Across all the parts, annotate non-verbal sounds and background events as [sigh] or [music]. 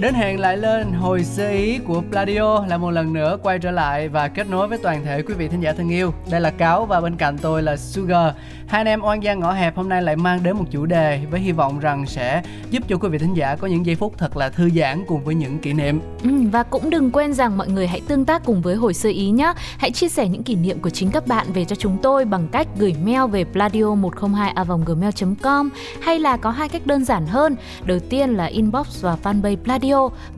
Đến hẹn lại lên hồi sơ ý của Pladio là một lần nữa quay trở lại và kết nối với toàn thể quý vị thính giả thân yêu. Đây là Cáo và bên cạnh tôi là Sugar. Hai anh em oan gia ngõ hẹp hôm nay lại mang đến một chủ đề với hy vọng rằng sẽ giúp cho quý vị thính giả có những giây phút thật là thư giãn cùng với những kỷ niệm. Ừ, và cũng đừng quên rằng mọi người hãy tương tác cùng với hồi sơ ý nhé. Hãy chia sẻ những kỷ niệm của chính các bạn về cho chúng tôi bằng cách gửi mail về pladio 102 gmail com hay là có hai cách đơn giản hơn. Đầu tiên là inbox và fanpage Pladio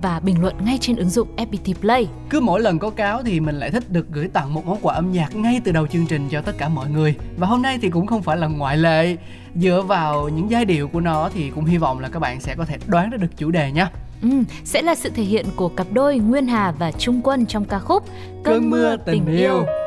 và bình luận ngay trên ứng dụng FPT Play. Cứ mỗi lần có cáo thì mình lại thích được gửi tặng một món quà âm nhạc ngay từ đầu chương trình cho tất cả mọi người. Và hôm nay thì cũng không phải là ngoại lệ. Dựa vào những giai điệu của nó thì cũng hy vọng là các bạn sẽ có thể đoán ra được chủ đề nhé. Ừ, sẽ là sự thể hiện của cặp đôi Nguyên Hà và Trung Quân trong ca khúc Cơn mưa tình yêu. người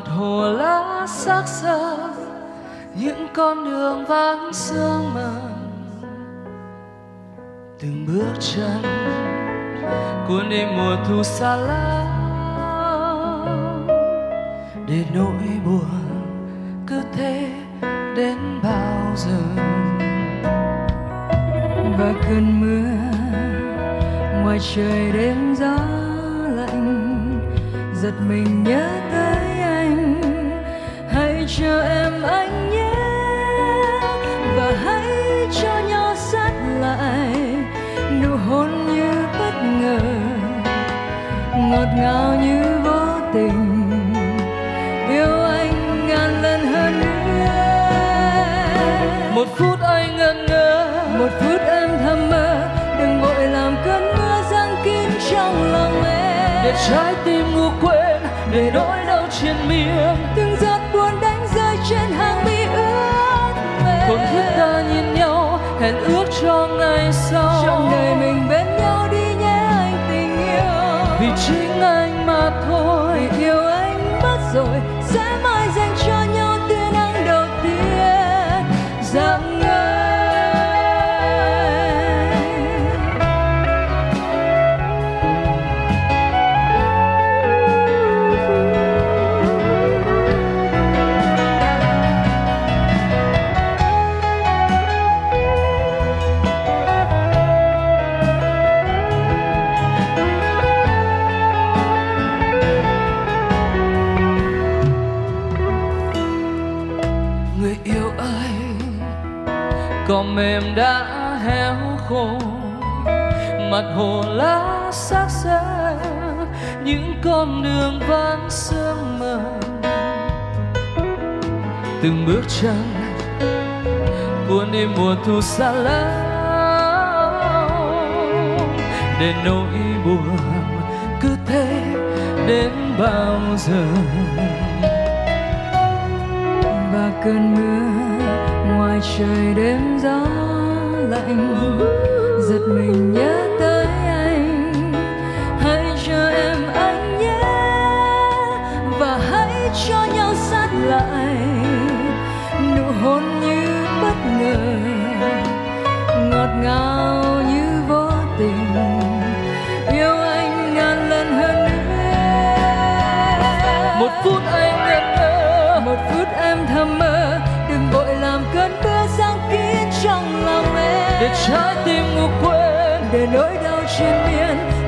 mặt hồ lá xác xơ những con đường vắng sương mờ. Từng bước chân cuốn đi mùa thu xa lắm. Để nỗi buồn cứ thế đến bao giờ? Và cơn mưa ngoài trời đêm gió lạnh, giật mình nhớ cho em anh nhé và hãy cho nhau sát lại. Nụ hôn như bất ngờ ngọt ngào như vô tình. Yêu anh ngàn lần hơn nữa. Một phút anh ngẩn ngơ. Một phút em thầm mơ đừng vội làm cơn mưa giăng kín trong lòng em. Để trái tim ngủ quên để nỗi đau triền miên rồi sẽ đã héo khô. Mặt hồ lá xác xơ những con đường vắng sương mờ. Từng bước chân cuốn đi mùa thu xa lắm để nỗi buồn cứ thế đến bao giờ. Và cơn mưa ngoài trời đêm gió lạnh giật mình nhớ tới anh, hãy cho em anh nhé. Và hãy cho nhau sát lại, nụ hôn như bất ngờ, ngọt ngào như để trái tim ngủ quên để nỗi đau triền miên.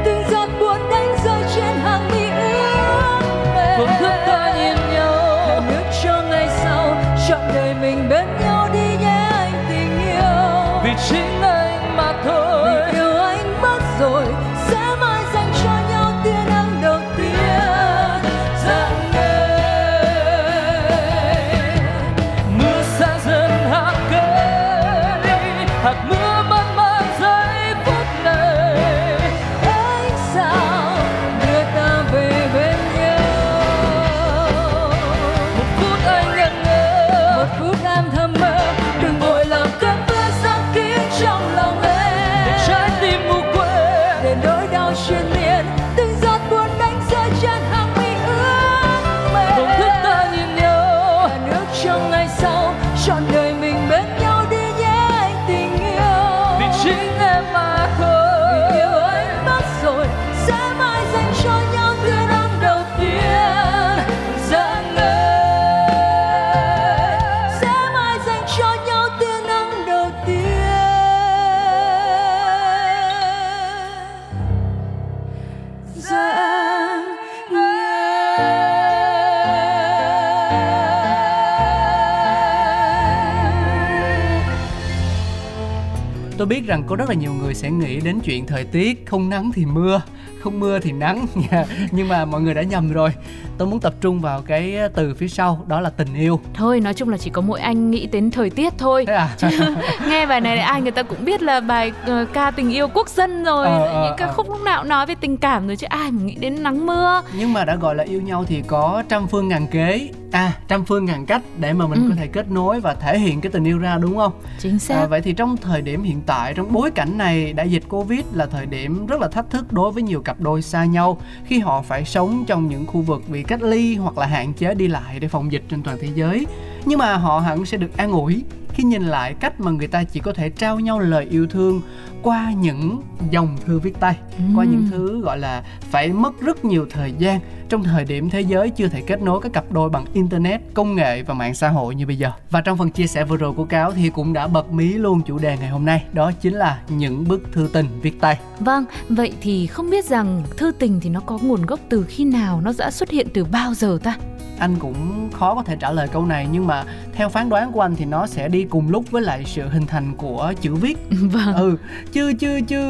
Tôi biết rằng có rất là nhiều người sẽ nghĩ đến chuyện thời tiết không nắng thì mưa không mưa thì nắng. [laughs] Nhưng mà mọi người đã nhầm rồi. Tôi muốn tập trung vào cái từ phía sau đó là tình yêu. Thôi nói chung là chỉ có mỗi anh nghĩ đến thời tiết thôi. Thế à? [laughs] nghe bài này ai người ta cũng biết là bài uh, ca tình yêu quốc dân rồi. Ờ, ờ, những ca ờ. khúc lúc nào cũng nói về tình cảm rồi chứ ai mà nghĩ đến nắng mưa. Nhưng mà đã gọi là yêu nhau thì có trăm phương ngàn kế à trăm phương ngàn cách để mà mình Ừ. có thể kết nối và thể hiện cái tình yêu ra đúng không? Chính xác. À, vậy thì trong thời điểm hiện tại trong bối cảnh này đại dịch covid là thời điểm rất là thách thức đối với nhiều cặp đôi xa nhau khi họ phải sống trong những khu vực bị cách ly hoặc là hạn chế đi lại để phòng dịch trên toàn thế giới. Nhưng mà họ hẳn sẽ được an ủi khi nhìn lại cách mà người ta chỉ có thể trao nhau lời yêu thương qua những dòng thư viết tay qua những thứ gọi là phải mất rất nhiều thời gian trong thời điểm thế giới chưa thể kết nối các cặp đôi bằng internet công nghệ và mạng xã hội như bây giờ. Và trong phần chia sẻ vừa rồi của cáo thì cũng đã bật mí luôn chủ đề ngày hôm nay đó chính là những bức thư tình viết tay. Vâng, vậy thì không biết rằng thư tình thì nó có nguồn gốc từ khi nào, nó đã xuất hiện từ bao giờ ta? Anh cũng khó có thể trả lời câu này nhưng mà theo phán đoán của anh thì nó sẽ đi cùng lúc với lại sự hình thành của chữ viết [laughs] Vâng. ừ chứ chứ chứ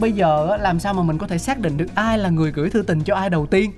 bây giờ làm sao mà mình có thể xác định được ai là người gửi thư tình cho ai đầu tiên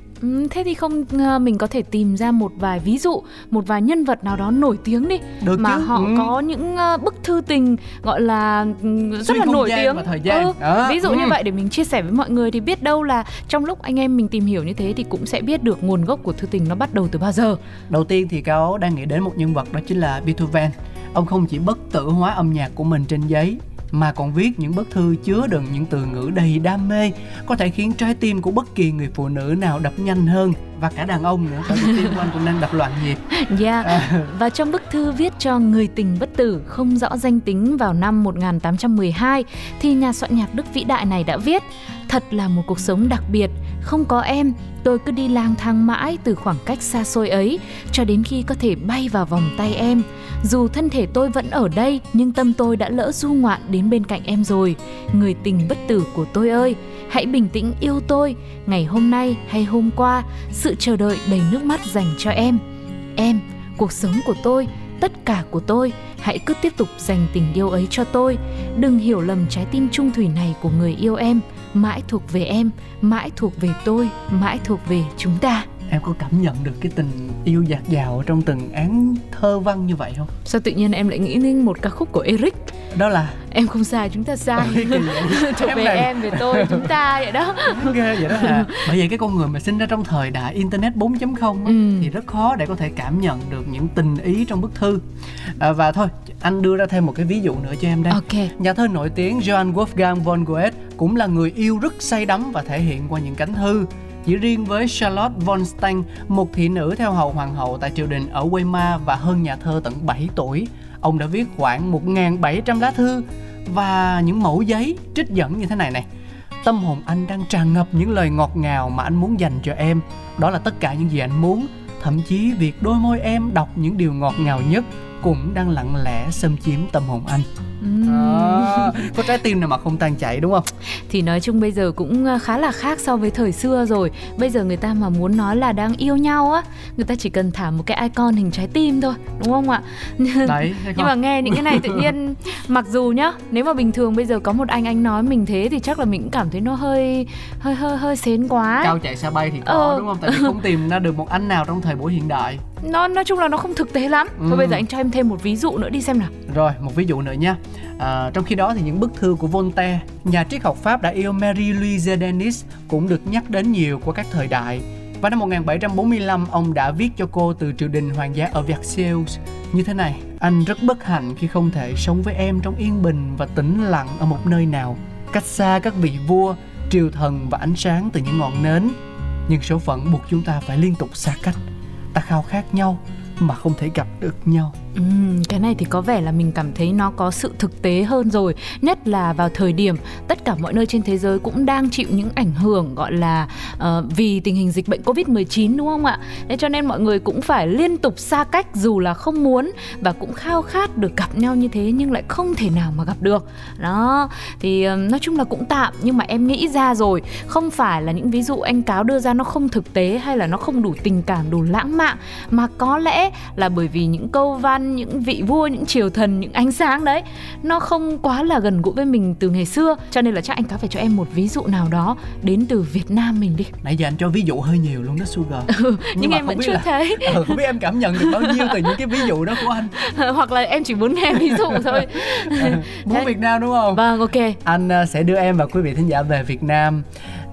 thế thì không ờ, mình có thể tìm ra một vài ví dụ, một vài nhân vật nào đó nổi tiếng đi được mà chứ họ ừ. có những ờ, bức thư tình gọi là ừ, rất Xuyên là nổi tiếng. thời gian. Ừ, Đó, ví dụ như ừ. vậy để mình chia sẻ với mọi người thì biết đâu là trong lúc anh em mình tìm hiểu như thế thì cũng sẽ biết được nguồn gốc của thư tình nó bắt đầu từ bao giờ. Đầu tiên thì Cao đang nghĩ đến một nhân vật đó chính là Beethoven. Ông không chỉ bất tử hóa âm nhạc của mình trên giấy mà còn viết những bức thư chứa đựng những từ ngữ đầy đam mê có thể khiến trái tim của bất kỳ người phụ nữ nào đập nhanh hơn và cả đàn ông nữa bởi vì tim của anh cũng đang đập loạn nhịp Yeah. [laughs] À. Và trong bức thư viết cho người tình bất tử không rõ danh tính vào năm 1812 thì nhà soạn nhạc Đức vĩ đại này đã viết Thật là một cuộc sống đặc biệt, không có em, tôi cứ đi lang thang mãi từ khoảng cách xa xôi ấy cho đến khi có thể bay vào vòng tay em. Dù thân thể tôi vẫn ở đây nhưng tâm tôi đã lỡ du ngoạn đến bên cạnh em rồi. Người tình bất tử của tôi ơi, hãy bình tĩnh yêu tôi. Ngày hôm nay hay hôm qua, sự chờ đợi đầy nước mắt dành cho em. Em, cuộc sống của tôi, tất cả của tôi, hãy cứ tiếp tục dành tình yêu ấy cho tôi. Đừng hiểu lầm trái tim trung thủy này của người yêu em, mãi thuộc về em, mãi thuộc về tôi, mãi thuộc về chúng ta em có cảm nhận được cái tình yêu dạt dào trong từng án thơ văn như vậy không Sao tự nhiên em lại nghĩ đến một ca khúc của Eric? đó là Em không sai, chúng ta sai. [laughs] Thuộc về này- em, về tôi, chúng ta vậy đó. ghê vậy đó hả bởi vậy cái con người mà sinh ra trong thời đại internet 4.0 á, Ừ. thì rất khó để có thể cảm nhận được những tình ý trong bức thư à, và thôi anh đưa ra thêm một cái ví dụ nữa cho em đây Ok. Nhà thơ nổi tiếng Johann Wolfgang von Goethe cũng là người yêu rất say đắm và thể hiện qua những cánh thư. Chỉ riêng với Charlotte von Stein, một thị nữ theo hầu hoàng hậu tại triều đình ở Weimar và hơn nhà thơ tận 7 tuổi, ông đã viết khoảng 1.700 lá thư và những mẫu giấy trích dẫn như thế này này. Tâm hồn anh đang tràn ngập những lời ngọt ngào mà anh muốn dành cho em. Đó là tất cả những gì anh muốn. Thậm chí việc đôi môi em đọc những điều ngọt ngào nhất cũng đang lặng lẽ xâm chiếm tâm hồn anh. À, có trái tim nào mà không tan chảy đúng không? thì nói chung bây giờ cũng ờ, khá là khác so với thời xưa rồi bây giờ người ta mà muốn nói là đang yêu nhau á người ta chỉ cần thả một cái icon hình trái tim thôi đúng không ạ [laughs] Đấy, nhưng mà nghe những cái này tự nhiên mặc dù nhá nếu mà bình thường bây giờ có một anh anh nói mình thế thì chắc là mình cũng cảm thấy nó hơi hơi hơi hơi xến quá Cao chạy xa bay thì có Ờ. đúng không? Tại vì không tìm ra được một anh nào trong thời buổi hiện đại. Nó nói chung là nó không thực tế lắm Ừ. thôi bây giờ anh cho em thêm một ví dụ nữa đi xem nào Rồi, một ví dụ nữa nha. À, trong khi đó thì những bức thư của Voltaire, nhà triết học Pháp đã yêu Marie Louise Denis cũng được nhắc đến nhiều qua các thời đại. Và năm 1745, ông đã viết cho cô từ triều đình hoàng gia ở Versailles như thế này. Anh rất bất hạnh khi không thể sống với em trong yên bình và tĩnh lặng ở một nơi nào, cách xa các vị vua, triều thần và ánh sáng từ những ngọn nến. Nhưng số phận buộc chúng ta phải liên tục xa cách. Ta khao khát nhau mà không thể gặp được nhau. Ừ, cái này thì có vẻ là mình cảm thấy nó có sự thực tế hơn rồi. Nhất là vào thời điểm tất cả mọi nơi trên thế giới cũng đang chịu những ảnh hưởng gọi là uh, vì tình hình dịch bệnh covid 19 đúng không ạ? Thế cho nên mọi người cũng phải liên tục xa cách dù là không muốn và cũng khao khát được gặp nhau như thế nhưng lại không thể nào mà gặp được. Đó thì uh, nói chung là cũng tạm nhưng mà em nghĩ ra rồi. Không phải là những ví dụ anh cáo đưa ra nó không thực tế hay là nó không đủ tình cảm đủ lãng mạn mà có lẽ là bởi vì những câu văn quan những vị vua những triều thần những ánh sáng đấy. Nó không quá là gần gũi với mình từ ngày xưa cho nên là chắc anh có phải cho em một ví dụ nào đó đến từ Việt Nam mình đi. Nãy giờ anh cho ví dụ hơi nhiều luôn đó Sugar. Ừ, nhưng, nhưng em vẫn chưa là, thấy. [laughs] Ừ, không biết em cảm nhận được bao nhiêu từ những cái ví dụ đó của anh. [laughs] Hoặc là em chỉ muốn nghe ví dụ [laughs] thôi. Muốn Việt Nam đúng không? Vâng ok. Anh à, sẽ đưa em và quý vị thính giả về Việt Nam.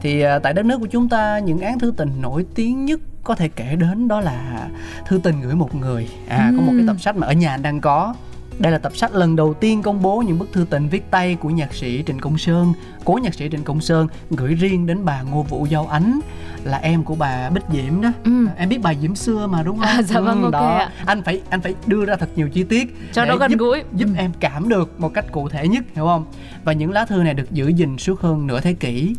Thì à, tại đất nước của chúng ta những án thư tình nổi tiếng nhất có thể kể đến đó là thư tình gửi một người à ừ. có một cái tập sách mà ở nhà anh đang có đây là tập sách lần đầu tiên công bố những bức thư tình viết tay của nhạc sĩ Trịnh Công Sơn, cố nhạc sĩ Trịnh Công Sơn gửi riêng đến bà Ngô Vũ Giao Ánh là em của bà Bích Diễm đó. Ừ. Em biết bà Diễm xưa mà đúng không? À, dạ vâng, ừ, đó. ạ. Anh phải anh phải đưa ra thật nhiều chi tiết cho nó gần giúp, gũi giúp ừ. em cảm được một cách cụ thể nhất hiểu không? Và những lá thư này được giữ gìn suốt hơn nửa thế kỷ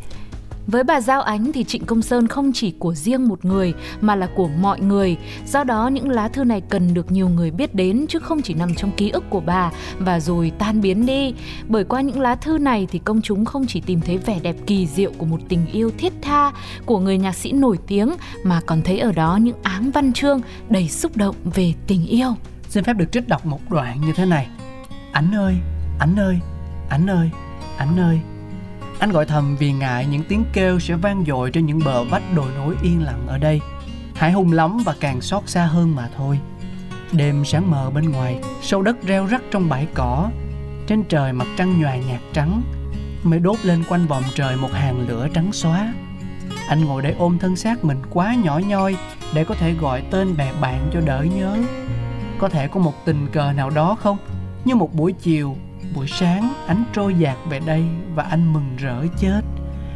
với bà Giao Ánh thì Trịnh Công Sơn không chỉ của riêng một người mà là của mọi người. Do đó những lá thư này cần được nhiều người biết đến chứ không chỉ nằm trong ký ức của bà và rồi tan biến đi. Bởi qua những lá thư này thì công chúng không chỉ tìm thấy vẻ đẹp kỳ diệu của một tình yêu thiết tha của người nhạc sĩ nổi tiếng mà còn thấy ở đó những áng văn chương đầy xúc động về tình yêu. Xin phép được trích đọc một đoạn như thế này. Ánh ơi, ánh ơi, ánh ơi, ánh ơi, anh gọi thầm vì ngại những tiếng kêu sẽ vang dội trên những bờ vách đồi núi yên lặng ở đây. Hải hùng lắm và càng xót xa hơn mà thôi. Đêm sáng mờ bên ngoài, sâu đất reo rắc trong bãi cỏ. Trên trời mặt trăng nhòa nhạt trắng, mới đốt lên quanh vòng trời một hàng lửa trắng xóa. Anh ngồi đây ôm thân xác mình quá nhỏ nhoi để có thể gọi tên bè bạn cho đỡ nhớ. Có thể có một tình cờ nào đó không? Như một buổi chiều Buổi sáng ánh trôi dạt về đây và anh mừng rỡ chết.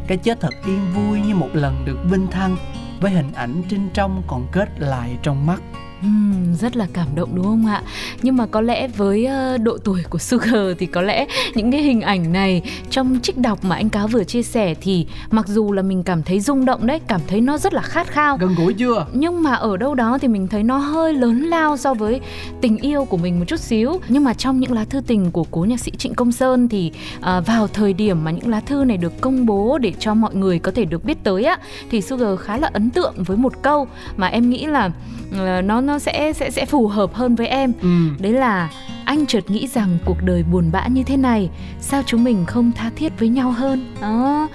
Cái chết thật yên vui như một lần được vinh thăng Với hình ảnh trên trong còn kết lại trong mắt. Uhm, rất là cảm động đúng không ạ? Nhưng mà có lẽ với uh, độ tuổi của Sugar thì có lẽ những cái hình ảnh này trong trích đọc mà anh Cáo vừa chia sẻ thì mặc dù là mình cảm thấy rung động đấy, cảm thấy nó rất là khát khao. Gần gũi chưa? Nhưng mà ở đâu đó thì mình thấy nó hơi lớn lao so với tình yêu của mình một chút xíu. Nhưng mà trong những lá thư tình của cố nhạc sĩ Trịnh Công Sơn thì uh, vào thời điểm mà những lá thư này được công bố để cho mọi người có thể được biết tới á thì Sugar khá là ấn tượng với một câu mà em nghĩ là uh, nó nó sẽ sẽ sẽ phù hợp hơn với em. Ừ. đấy là anh chợt nghĩ rằng cuộc đời buồn bã như thế này sao chúng mình không tha thiết với nhau hơn? Đó.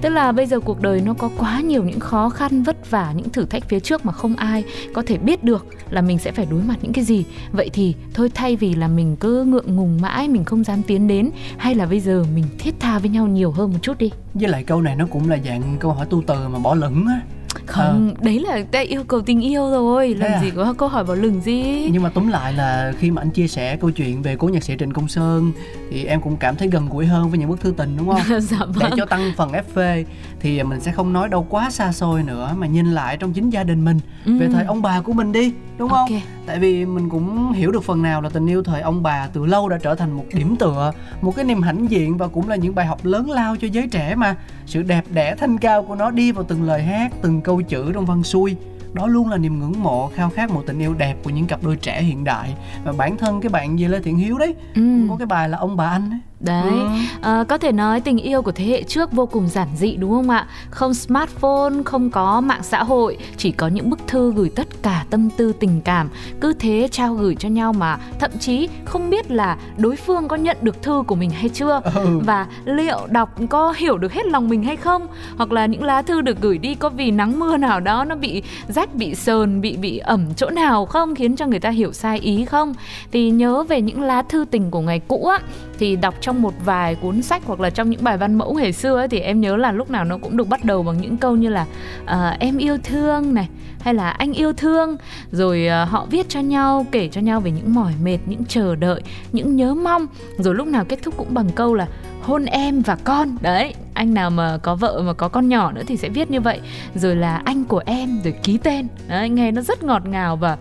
Tức là bây giờ cuộc đời nó có quá nhiều những khó khăn vất vả những thử thách phía trước mà không ai có thể biết được là mình sẽ phải đối mặt những cái gì. Vậy thì thôi thay vì là mình cứ ngượng ngùng mãi mình không dám tiến đến hay là bây giờ mình thiết tha với nhau nhiều hơn một chút đi. Với lại câu này nó cũng là dạng câu hỏi tu từ mà bỏ lửng á không à. đấy là đã yêu cầu tình yêu rồi làm à? gì có câu hỏi bỏ lửng gì nhưng mà túm lại là khi mà anh chia sẻ câu chuyện về cố nhạc sĩ trịnh công sơn thì em cũng cảm thấy gần gũi hơn với những bức thư tình đúng không [laughs] dạ vâng. để cho tăng phần FV thì mình sẽ không nói đâu quá xa xôi nữa mà nhìn lại trong chính gia đình mình ừ. về thời ông bà của mình đi đúng okay. không tại vì mình cũng hiểu được phần nào là tình yêu thời ông bà từ lâu đã trở thành một điểm tựa một cái niềm hãnh diện và cũng là những bài học lớn lao cho giới trẻ mà. Sự đẹp đẽ thanh cao của nó đi vào từng lời hát từng câu chữ trong văn xuôi. Đó luôn là niềm ngưỡng mộ khao khát một tình yêu đẹp của những cặp đôi trẻ hiện đại. Và bản thân cái bạn gì lê thiện hiếu đấy ừ. có cái bài là ông bà anh ấy đấy ừ. à, có thể nói tình yêu của thế hệ trước vô cùng giản dị đúng không ạ? Không smartphone không có mạng xã hội chỉ có những bức thư gửi tất cả tâm tư tình cảm. Cứ thế trao gửi cho nhau mà thậm chí không biết là đối phương có nhận được thư của mình hay chưa? Ừ. và liệu đọc có hiểu được hết lòng mình hay không? Hoặc là những lá thư được gửi đi có vì nắng mưa nào đó nó bị rách bị sờn bị bị ẩm chỗ nào không? Khiến cho người ta hiểu sai ý không? Thì nhớ về những lá thư tình của ngày cũ á thì đọc trong một vài cuốn sách hoặc là trong những bài văn mẫu ngày xưa ấy, thì em nhớ là lúc nào nó cũng được bắt đầu bằng những câu như là uh, em yêu thương này hay là anh yêu thương rồi uh, họ viết cho nhau kể cho nhau về những mỏi mệt những chờ đợi những nhớ mong rồi lúc nào kết thúc cũng bằng câu là hôn em và con. Đấy anh nào mà có vợ mà có con nhỏ nữa thì sẽ viết như vậy. Rồi là anh của em rồi ký tên. Đấy, nghe nó rất ngọt ngào và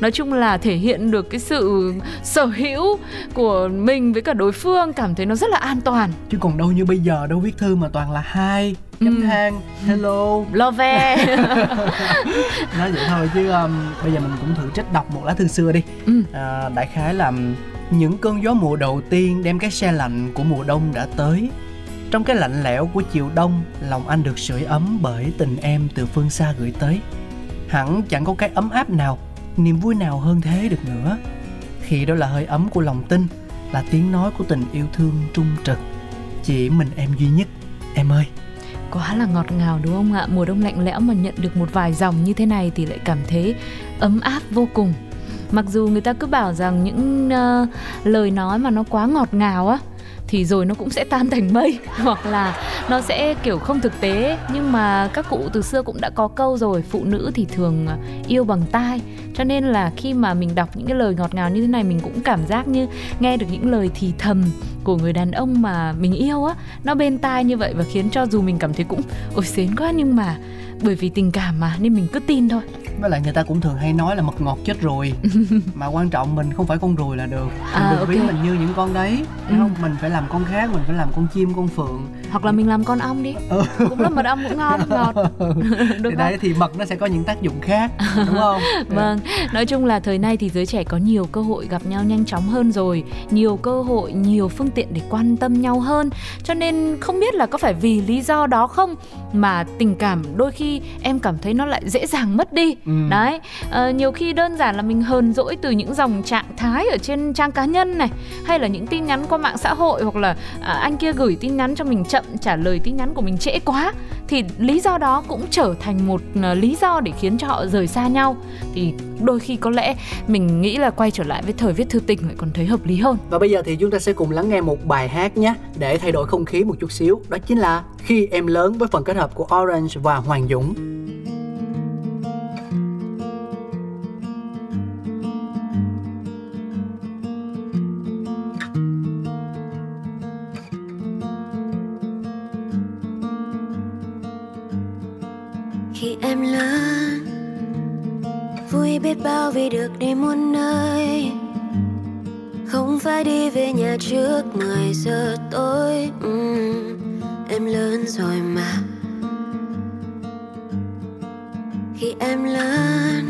nói chung là thể hiện được cái sự sở hữu của mình với cả đối phương cảm thấy nó rất là an toàn. Chứ còn đâu như bây giờ đâu viết thư mà toàn là hai chấm ừ. than hello. Love [laughs] nói vậy thôi chứ um, bây giờ mình cũng thử trích đọc một lá thư xưa đi. Ừ. à, đại khái là những cơn gió mùa đầu tiên đem cái xe lạnh của mùa đông đã tới. Trong cái lạnh lẽo của chiều đông, lòng anh được sưởi ấm bởi tình em từ phương xa gửi tới. Hẳn chẳng có cái ấm áp nào, niềm vui nào hơn thế được nữa. Khi đó là hơi ấm của lòng tin, là tiếng nói của tình yêu thương trung trực. Chỉ mình em duy nhất, em ơi. Quá là ngọt ngào đúng không ạ? Mùa đông lạnh lẽo mà nhận được một vài dòng như thế này thì lại cảm thấy ấm áp vô cùng mặc dù người ta cứ bảo rằng những uh, lời nói mà nó quá ngọt ngào á thì rồi nó cũng sẽ tan thành mây. [laughs] Hoặc là nó sẽ kiểu không thực tế. Nhưng mà các cụ từ xưa cũng đã có câu rồi phụ nữ thì thường ờ, yêu bằng tai. Cho nên là khi mà mình đọc những cái lời ngọt ngào như thế này mình cũng cảm giác như nghe được những lời thì thầm của người đàn ông mà mình yêu á nó bên tai như vậy và khiến cho dù mình cảm thấy cũng ôi xến quá nhưng mà bởi vì tình cảm mà nên mình cứ tin thôi với lại người ta cũng thường hay nói là mật ngọt chết ruồi [laughs] mà quan trọng mình không phải con ruồi là được mình À, đừng ok. ví mình như những con đấy Ừ. không mình phải làm con khác mình phải làm con chim con phượng hoặc là mình làm con ong đi. Cũng là mật ong cũng ngon ngọt. [laughs] Được thì không? đấy thì mật nó sẽ có những tác dụng khác đúng không? [laughs] Vâng, nói chung là thời nay thì giới trẻ có nhiều cơ hội gặp nhau nhanh chóng hơn rồi, nhiều cơ hội, nhiều phương tiện để quan tâm nhau hơn. Cho nên không biết là có phải vì lý do đó không mà tình cảm đôi khi em cảm thấy nó lại dễ dàng mất đi. Ừ. Đấy, ờ, nhiều khi đơn giản là mình hờn dỗi từ những dòng trạng thái ở trên trang cá nhân này hay là những tin nhắn qua mạng xã hội hoặc là à, anh kia gửi tin nhắn cho mình chậm trả lời tin nhắn của mình trễ quá, thì lý do đó cũng trở thành một ờ, lý do để khiến cho họ rời xa nhau. Thì đôi khi có lẽ mình nghĩ là quay trở lại với thời viết thư tình lại còn thấy hợp lý hơn. Và bây giờ thì chúng ta sẽ cùng lắng nghe một bài hát nhé, Để thay đổi không khí một chút xíu. Đó chính là Khi em lớn với phần kết hợp của Orange và Hoàng Dũng. Em lớn vui biết bao vì được đi muôn nơi. Không phải đi về nhà trước 10 giờ tối. Uhm, em lớn rồi mà. Khi em lớn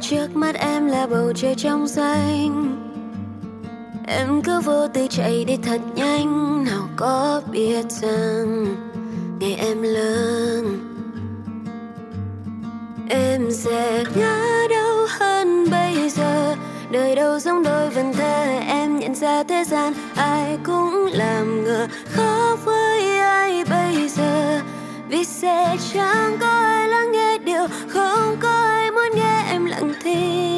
trước mắt em là bầu trời trong xanh. Em cứ vô tư chạy đi thật nhanh. Nào có biết rằng ngày em lớn em sẽ ngã đâu hơn bây giờ? Đời đâu giống đôi vần thơ? Em nhận ra thế gian ai cũng làm ngờ. Khó với ai bây giờ? Vì sẽ chẳng có ai lắng nghe điều, không có ai muốn nghe em lặng thinh.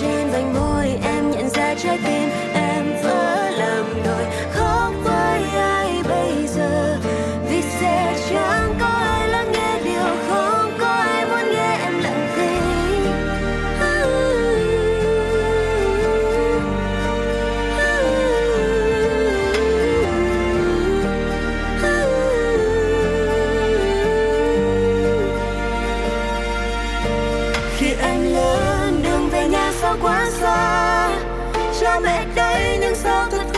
trên vành môi em nhận ra trái tim là mẹ đây nhưng sao thật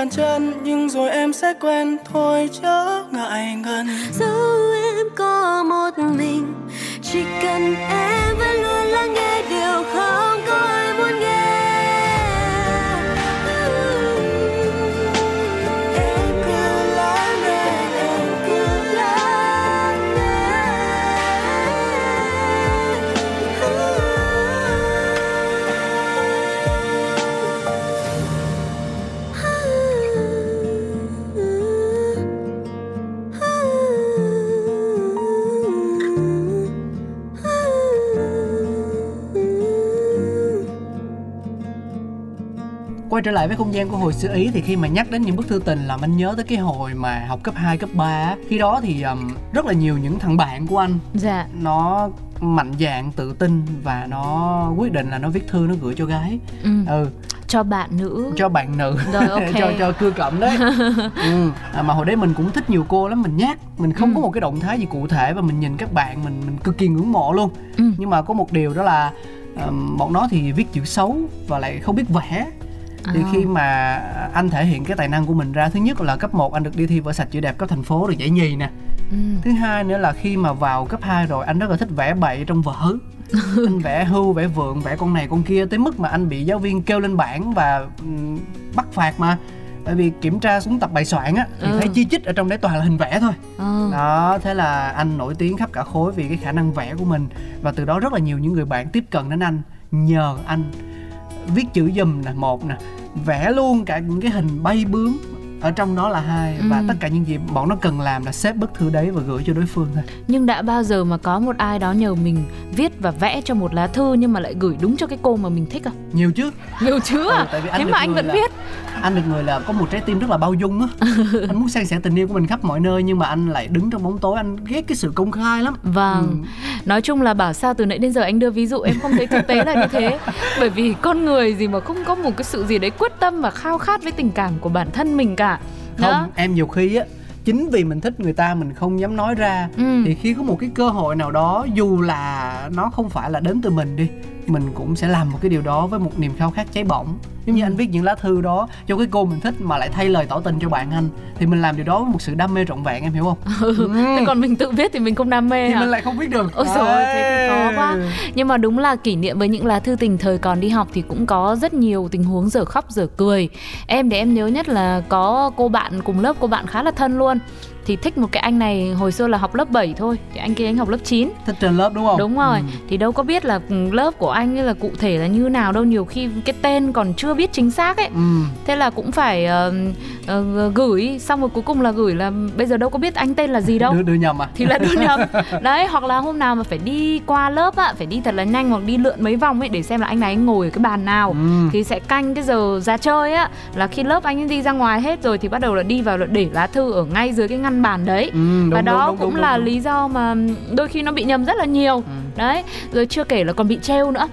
bàn chân, nhưng rồi em sẽ quen. Thôi chớ ngại ngần. Dẫu em có một mình, chỉ cần em vẫn luôn lắng nghe điều không có ai muốn nghe. Quay trở lại với không gian của hồi xưa ý thì khi mà nhắc đến những bức thư tình làm anh nhớ tới cái hồi mà học cấp 2, cấp 3 á. khi đó thì um, rất là nhiều những thằng bạn của anh dạ nó mạnh dạn tự tin và nó quyết định là nó viết thư nó gửi cho gái ừ. ừ cho bạn nữ cho bạn nữ Rồi, ok. [laughs] cho cho cưa cẩm đấy [laughs] ừ. à, mà hồi đấy mình cũng thích nhiều cô lắm mình nhát mình không Ừ. có một cái động thái gì cụ thể và mình nhìn các bạn mình mình cực kỳ ngưỡng mộ luôn Ừ. nhưng mà có một điều đó là ừm, bọn nó thì viết chữ xấu và lại không biết vẽ thì À. khi mà anh thể hiện cái tài năng của mình ra thứ nhất là cấp 1 anh được đi thi vẽ sạch chữ đẹp cấp thành phố được giải nhì nè ừ. thứ hai nữa là khi mà vào cấp 2 rồi anh rất là thích vẽ bậy trong vở [laughs] anh vẽ hưu vẽ vượng vẽ con này con kia tới mức mà anh bị giáo viên kêu lên bảng và ừm, bắt phạt mà bởi vì kiểm tra xuống tập bài soạn á thì Ừ. thấy chi chít ở trong đấy toàn là hình vẽ thôi Ờ. đó thế là anh nổi tiếng khắp cả khối vì cái khả năng vẽ của mình và từ đó rất là nhiều những người bạn tiếp cận đến anh nhờ anh viết chữ dùm nè một nè vẽ luôn cả những cái hình bay bướm ở trong đó là hai và Ừ. tất cả những gì bọn nó cần làm là xếp bức thư đấy và gửi cho đối phương thôi. Nhưng đã bao giờ mà có một ai đó nhờ mình viết và vẽ cho một lá thư nhưng mà lại gửi đúng cho cái cô mà mình thích không? Nhiều chứ. Nhiều chứ à? Ừ, tại vì anh thế mà anh vẫn là- viết. anh được người là có một trái tim rất là bao dung á. [laughs] Anh muốn san sẻ tình yêu của mình khắp mọi nơi nhưng mà anh lại đứng trong bóng tối anh ghét cái sự công khai lắm. Vâng, Ừ. nói chung là bảo sao từ nãy đến giờ anh đưa ví dụ em không thấy thực tế là như thế. Bởi vì con người gì mà không có một cái sự gì đấy quyết tâm và khao khát với tình cảm của bản thân mình cả Đó. không em nhiều khi á chính vì mình thích người ta mình không dám nói ra Ừ. thì khi có một cái cơ hội nào đó dù là nó không phải là đến từ mình đi mình cũng sẽ làm một cái điều đó với một niềm khao khát cháy bỏng giống Ừ. như anh viết những lá thư đó cho cái cô mình thích mà lại thay lời tỏ tình cho bạn anh thì mình làm điều đó với một sự đam mê trọn vẹn em hiểu không [laughs] ừ. Thế còn mình tự viết thì mình không đam mê thì hả? mình lại không viết được Ôi dồi ôi, thế thì khó quá. Nhưng mà đúng là kỷ niệm với những lá thư tình thời còn đi học thì cũng có rất nhiều tình huống dở khóc dở cười. Em để em nhớ nhất là có cô bạn cùng lớp cô bạn khá là thân luôn. Thì thích một cái anh này hồi xưa là học lớp 7 thôi, thì anh kia anh học lớp 9. thích trên lớp đúng không Đúng rồi, Ừ. thì đâu có biết là lớp của anh ấy là cụ thể là như nào đâu, nhiều khi cái tên còn chưa biết chính xác ấy. Ừ. Thế là cũng phải ờ, ờ, gửi, xong rồi cuối cùng là gửi là bây giờ đâu có biết anh tên là gì đâu đưa, đưa nhầm à thì là đưa nhầm [laughs] đấy hoặc là hôm nào mà phải đi qua lớp á phải đi thật là nhanh hoặc đi lượn mấy vòng ấy để xem là anh này anh ngồi ở cái bàn nào Ừ. thì sẽ canh cái giờ ra chơi á là khi lớp anh ấy đi ra ngoài hết rồi thì bắt đầu là đi vào là để lá thư ở ngay dưới cái ngăn bàn đấy Ừ, đúng, và đó đúng, cũng đúng, là đúng. lý do mà đôi khi nó bị nhầm rất là nhiều Ừ. đấy rồi chưa kể là còn bị trêu nữa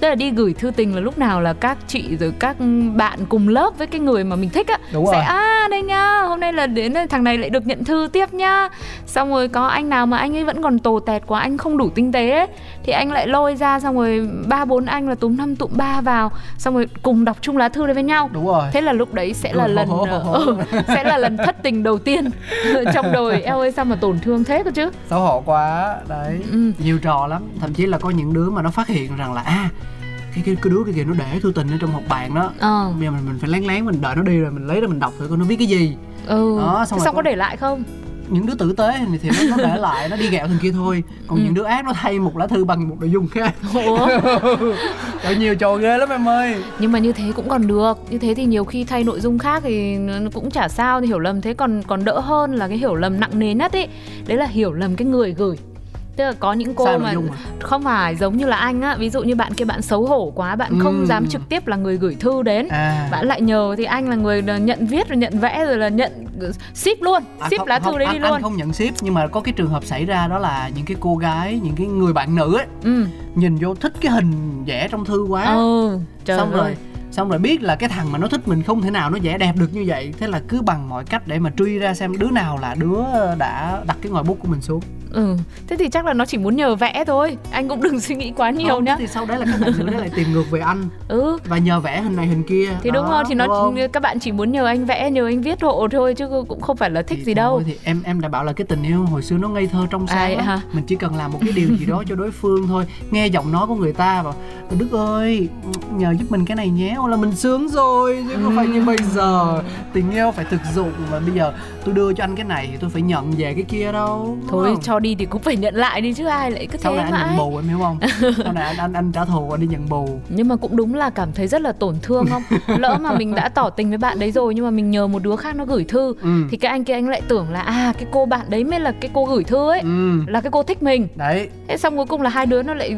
tức là đi gửi thư tình là lúc nào là các chị rồi các bạn cùng lớp với cái người mà mình thích á. Đúng sẽ rồi. à đây nha hôm nay là đến thằng này lại được nhận thư tiếp nhá xong rồi có anh nào mà anh ấy vẫn còn tồ tẹt quá anh không đủ tinh tế ấy, thì anh lại lôi ra xong rồi ba bốn anh là túm năm tụm ba vào xong rồi cùng đọc chung lá thư đấy với nhau. Đúng rồi. Thế là lúc đấy sẽ là Rồi, lần hô, hô, hô. ừ, [laughs] sẽ là lần thất tình đầu tiên [laughs] trong đời. Eo ơi sao mà tổn thương thế cơ chứ? Xấu hổ quá. Đấy. Ừ. nhiều trò lắm. Thậm chí là có những đứa mà nó phát hiện rằng là à cái cái, cái đứa kia kìa nó để thư tình ở trong học bàn đó. Ờ. Bây giờ mình mình phải lén lén mình đợi nó đi rồi mình lấy ra mình đọc thử coi nó viết cái gì. Ừ. Đó, xong rồi xong có để lại không? Những đứa tử tế thì, nó, nó để [laughs] lại nó đi ghẹo thằng kia thôi. Còn Ừ. những đứa ác nó thay một lá thư bằng một nội dung khác. Ủa? [laughs] Trời nhiều trò ghê lắm em ơi. Nhưng mà như thế cũng còn được. Như thế thì nhiều khi thay nội dung khác thì nó cũng chả sao thì hiểu lầm. Thế còn còn đỡ hơn là cái hiểu lầm nặng nề nhất ấy. Đấy là hiểu lầm cái người gửi tức là có những cô mà à? không phải giống như là anh á. Ví dụ như bạn kia bạn xấu hổ quá bạn không Ừm. dám trực tiếp là người gửi thư đến. À. Bạn lại nhờ thì anh là người nhận viết rồi nhận vẽ rồi là nhận ship luôn. À, ship không- lá thư không, đấy anh, đi luôn. anh không nhận ship nhưng mà có cái trường hợp xảy ra đó là những cái cô gái những cái người bạn nữ ấy ừ. nhìn vô thích cái hình vẽ trong thư quá. Ừ trời xong ơi. rồi xong rồi biết là cái thằng mà nó thích mình không thể nào nó vẽ đẹp được như vậy. Thế là cứ bằng mọi cách để mà truy ra xem đứa nào là đứa đã đặt cái ngòi bút của mình xuống ừ. Thế thì chắc là nó chỉ muốn nhờ vẽ thôi. Anh cũng đừng [laughs] suy nghĩ quá nhiều Không, nhá thì sau đấy là các bạn nữ đấy lại tìm ngược về anh. Ừ. Và nhờ vẽ hình này hình kia. Thì đúng rồi thì nó không? các bạn chỉ muốn nhờ anh vẽ nhờ anh viết hộ thôi chứ cũng không phải là thích Thì gì thôi, đâu thì em em đã bảo là cái tình yêu hồi xưa nó ngây thơ trong À, sáng hả? mình chỉ cần làm một cái điều gì đó cho đối phương thôi. Nghe giọng nói của người ta và đức ơi nhờ giúp mình cái này nhé. Là mình sướng rồi chứ không phải như bây giờ. Tình yêu phải thực dụng. Mà bây giờ tôi đưa cho anh cái này thì tôi phải nhận về cái kia đâu thôi không? cho đi thì cũng phải nhận lại đi chứ ai lại cứ sau thế này anh nhận mãi. bù em hiểu không? [laughs] Sau này anh anh anh trả thù anh đi nhận bù. Nhưng mà cũng đúng là cảm thấy rất là tổn thương không? Lỡ mà [laughs] mình đã tỏ tình với bạn đấy rồi nhưng mà mình nhờ một đứa khác nó gửi thư ừ. thì cái anh kia anh lại tưởng là à cái cô bạn đấy mới là cái cô gửi thư ấy ừ. là cái cô thích mình. Đấy. Thế xong cuối cùng là hai đứa nó lại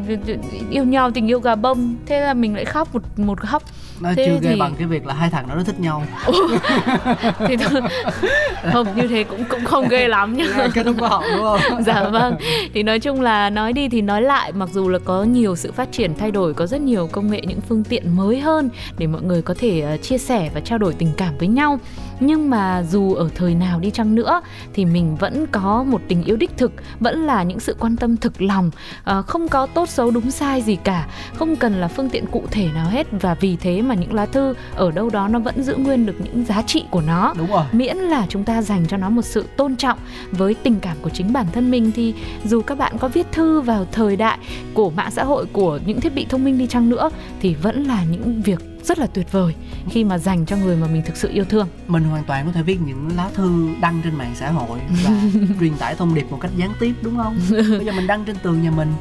yêu nhau tình yêu gà bông. Thế là mình lại khóc một một khóc nó Thế chưa ghê thì- bằng cái việc là hai thằng nó thích nhau. [laughs] Thì thôi, không như thế cũng cũng không ghê lắm nhá. Thúc khoa học đúng không? [laughs] Dạ vâng. Thì nói chung là nói đi thì nói lại mặc dù là có nhiều sự phát triển thay đổi có rất nhiều công nghệ những phương tiện mới hơn để mọi người có thể ờ, chia sẻ và trao đổi tình cảm với nhau nhưng mà dù ở thời nào đi chăng nữa thì mình vẫn có một tình yêu đích thực vẫn là những sự quan tâm thực lòng. Ờ, không có tốt xấu đúng sai gì cả không cần là phương tiện cụ thể nào hết. Và vì thế mà những lá thư ở đâu đó nó vẫn giữ nguyên được những giá trị của nó. Đúng rồi. Miễn là chúng ta dành cho nó một sự tôn trọng. Với tình cảm của chính bản thân mình thì dù các bạn có viết thư vào thời đại của mạng xã hội của những thiết bị thông minh đi chăng nữa thì vẫn là những việc rất là tuyệt vời khi mà dành cho người mà mình thực sự yêu thương. Mình hoàn toàn có thể viết những lá thư đăng trên mạng xã hội và [laughs] truyền tải thông điệp một cách gián tiếp đúng không? [laughs] Bây giờ mình đăng trên tường nhà mình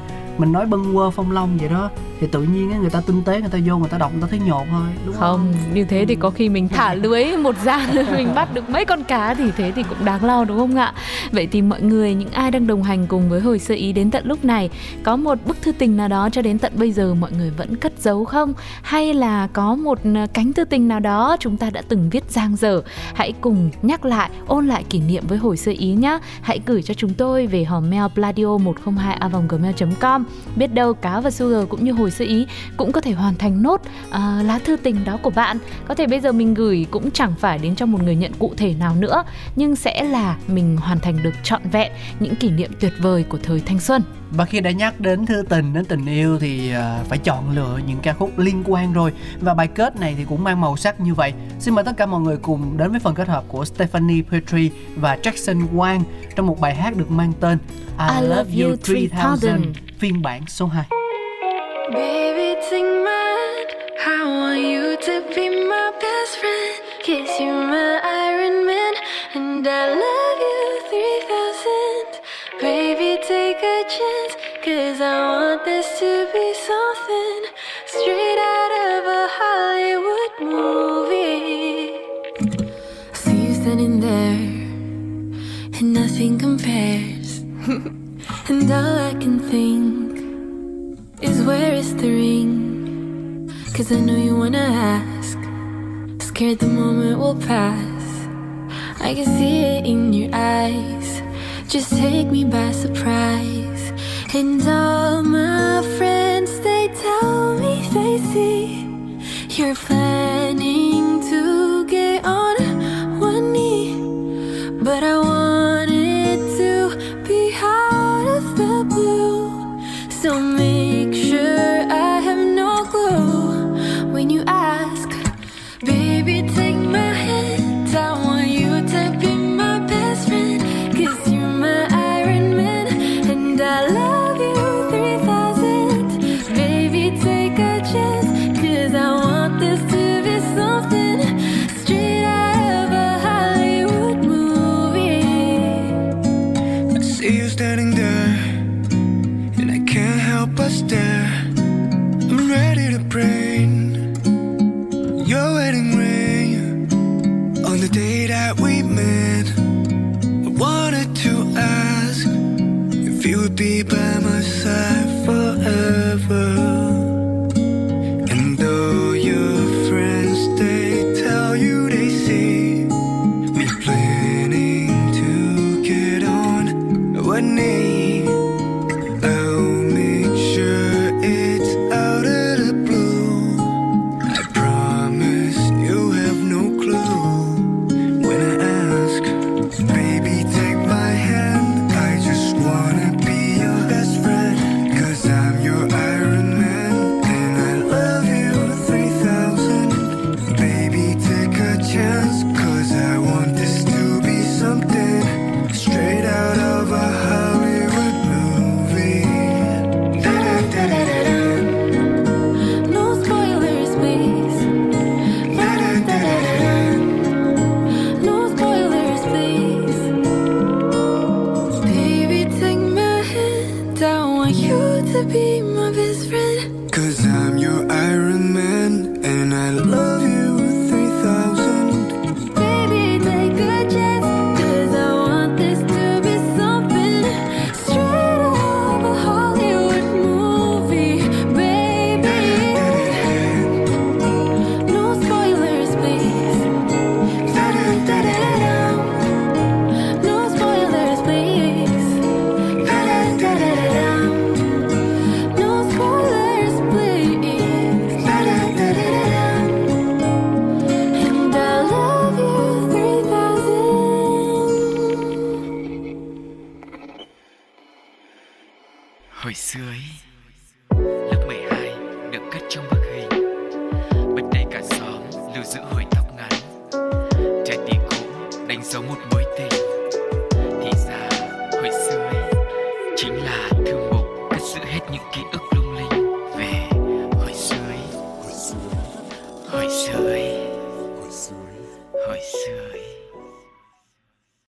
mình nói bâng quơ phong long vậy đó thì tự nhiên người ta tinh tế người ta vô người ta đọc người ta thấy nhột thôi đúng không, không như thế thì có khi mình thả [laughs] lưới một gian mình bắt được mấy con cá thì thế thì cũng đáng lo đúng không ạ? Vậy thì mọi người những ai đang đồng hành cùng với hồi sơ ý đến tận lúc này có một bức thư tình nào đó cho đến tận bây giờ mọi người vẫn cất giấu không? Hay là có một ờ, cánh thư tình nào đó chúng ta đã từng viết giang dở? Hãy cùng nhắc lại ôn lại kỷ niệm với hồi sơ ý nhé hãy gửi cho chúng tôi về hòm mail pladio 102 gmail com biết đâu cáo và sugar cũng như hồi sơ ý cũng có thể hoàn thành nốt à, lá thư tình đó của bạn. Có thể bây giờ mình gửi cũng chẳng phải đến cho một người nhận cụ thể nào nữa nhưng sẽ là mình hoàn thành được trọn vẹn những kỷ niệm tuyệt vời của thời thanh xuân. Và khi đã nhắc đến thư tình đến tình yêu thì à, phải chọn lựa những ca khúc liên quan rồi. Và bài kết này thì cũng mang màu sắc như vậy. Xin mời tất cả mọi người cùng đến với phần kết hợp của Stephanie Petrie và Jackson Wang trong một bài hát được mang tên I, Love You 3000 phiên bản số 2 Baby, take hand. I want you to be my best friend. Cause you're my Iron Man. And I love you 3000. Baby, take a chance. Cause I want this to be something straight out of a Hollywood movie. See you standing there, and nothing compares. [laughs] and all Cause I know you wanna ask. Scared the moment will pass. I can see it in your eyes. Just take me by surprise. And all my friends, they tell me they see you're planning to get on one knee. But I happening